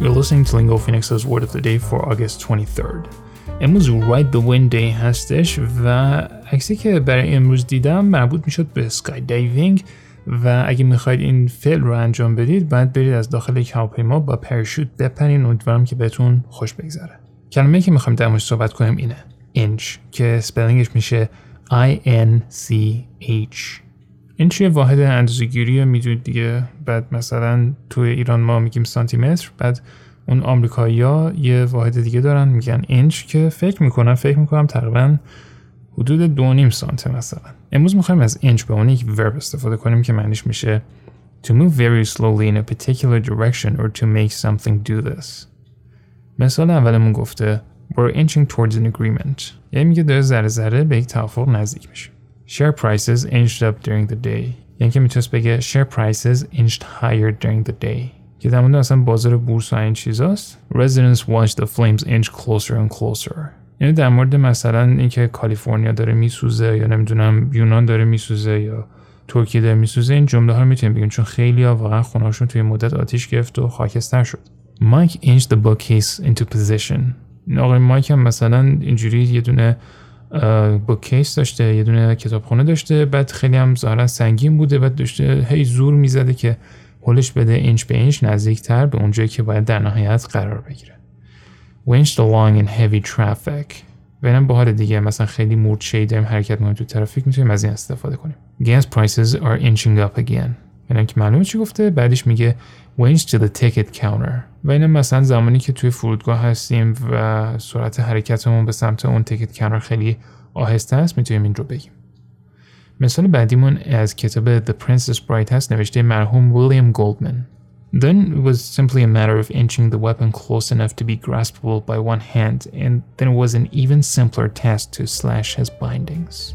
You're listening to Lingo Phoenix's Word of the Day for August 23rd. امروز Ride the Wind Day هستش و عکسی که برای امروز دیدم مربوط می‌شد به skydiving و اگه می‌خواید این فعل رو انجام بدید باید برید از داخل یک هواپیما با پرشوت بپرین. امیدوارم که بهتون خوش بگذره. کلمه که می‌خوایم در صحبت کنیم اینه. inch که spelling ش میشه I N C H. این یه واحد اندازه‌گیری می‌دونید دیگه. بعد مثلا توی ایران ما میگیم سانتی متر بعد اون آمریکایی‌ها یه واحد دیگه دارن میگن اینچ که فکر می‌کنم فکر می‌کنم تقریبا حدود دو نیم سانته مثلا. امروز می‌خوایم از اینچ به اون یک ورب استفاده کنیم که معنیش میشه to move very slowly in a particular direction or to make something do this. مثال اولمون گفته we're inching towards an agreement. یعنی میگه داره ذره ذره به یک توافق نزدیک میشه. Share prices inched up during the day. یعنی که می‌تونست بگه share prices inched higher during the day. که در مورد اصلا بازار بورس و این چیزاست. Residents watch the flames inch closer and closer. یعنی در مورد مثلا اینکه کالیفرنیا داره میسوزه یا نمی‌دونم یونان داره میسوزه یا ترکیه داره میسوزه این جمله ها می‌تونیم بگیم. چون خیلی ها واقعا خونهاشون توی مدت آتیش گرفت و خاکستر شد. مایک inched the bookcase into position. آقای مایک هم مثلا اینجوری یه دونه کیس داشته یه دونه کتابخونه داشته بعد خیلی هم ظاهرا سنگین بوده بعد داشته هی زور می‌زده که هلش بده اینچ به اینچ نزدیکتر به اونجایی که باید در نهایت قرار بگیره. Winched along in heavy و اینم با دیگه مثلا خیلی مورد شی داریم حرکت می‌کنیم تو ترافیک می‌تونیم از این استفاده کنیم. Gas prices are inching up again. اینم که معلومه چی گفته بعدش میگه winched to the ticket counter و اینم مثلا زمانی که توی فرودگاه هستیم و سرعت حرکتمون به سمت اون تیکت کانر خیلی آهسته است می‌تونیم این رو بگیم مثال بعدیمون از کتاب The Princess Bride هست نوشته مرحوم ویلیام گولدمن Then it was simply a matter of inching the weapon close enough to be graspable by one hand, and then it was an even simpler task to slash his bindings.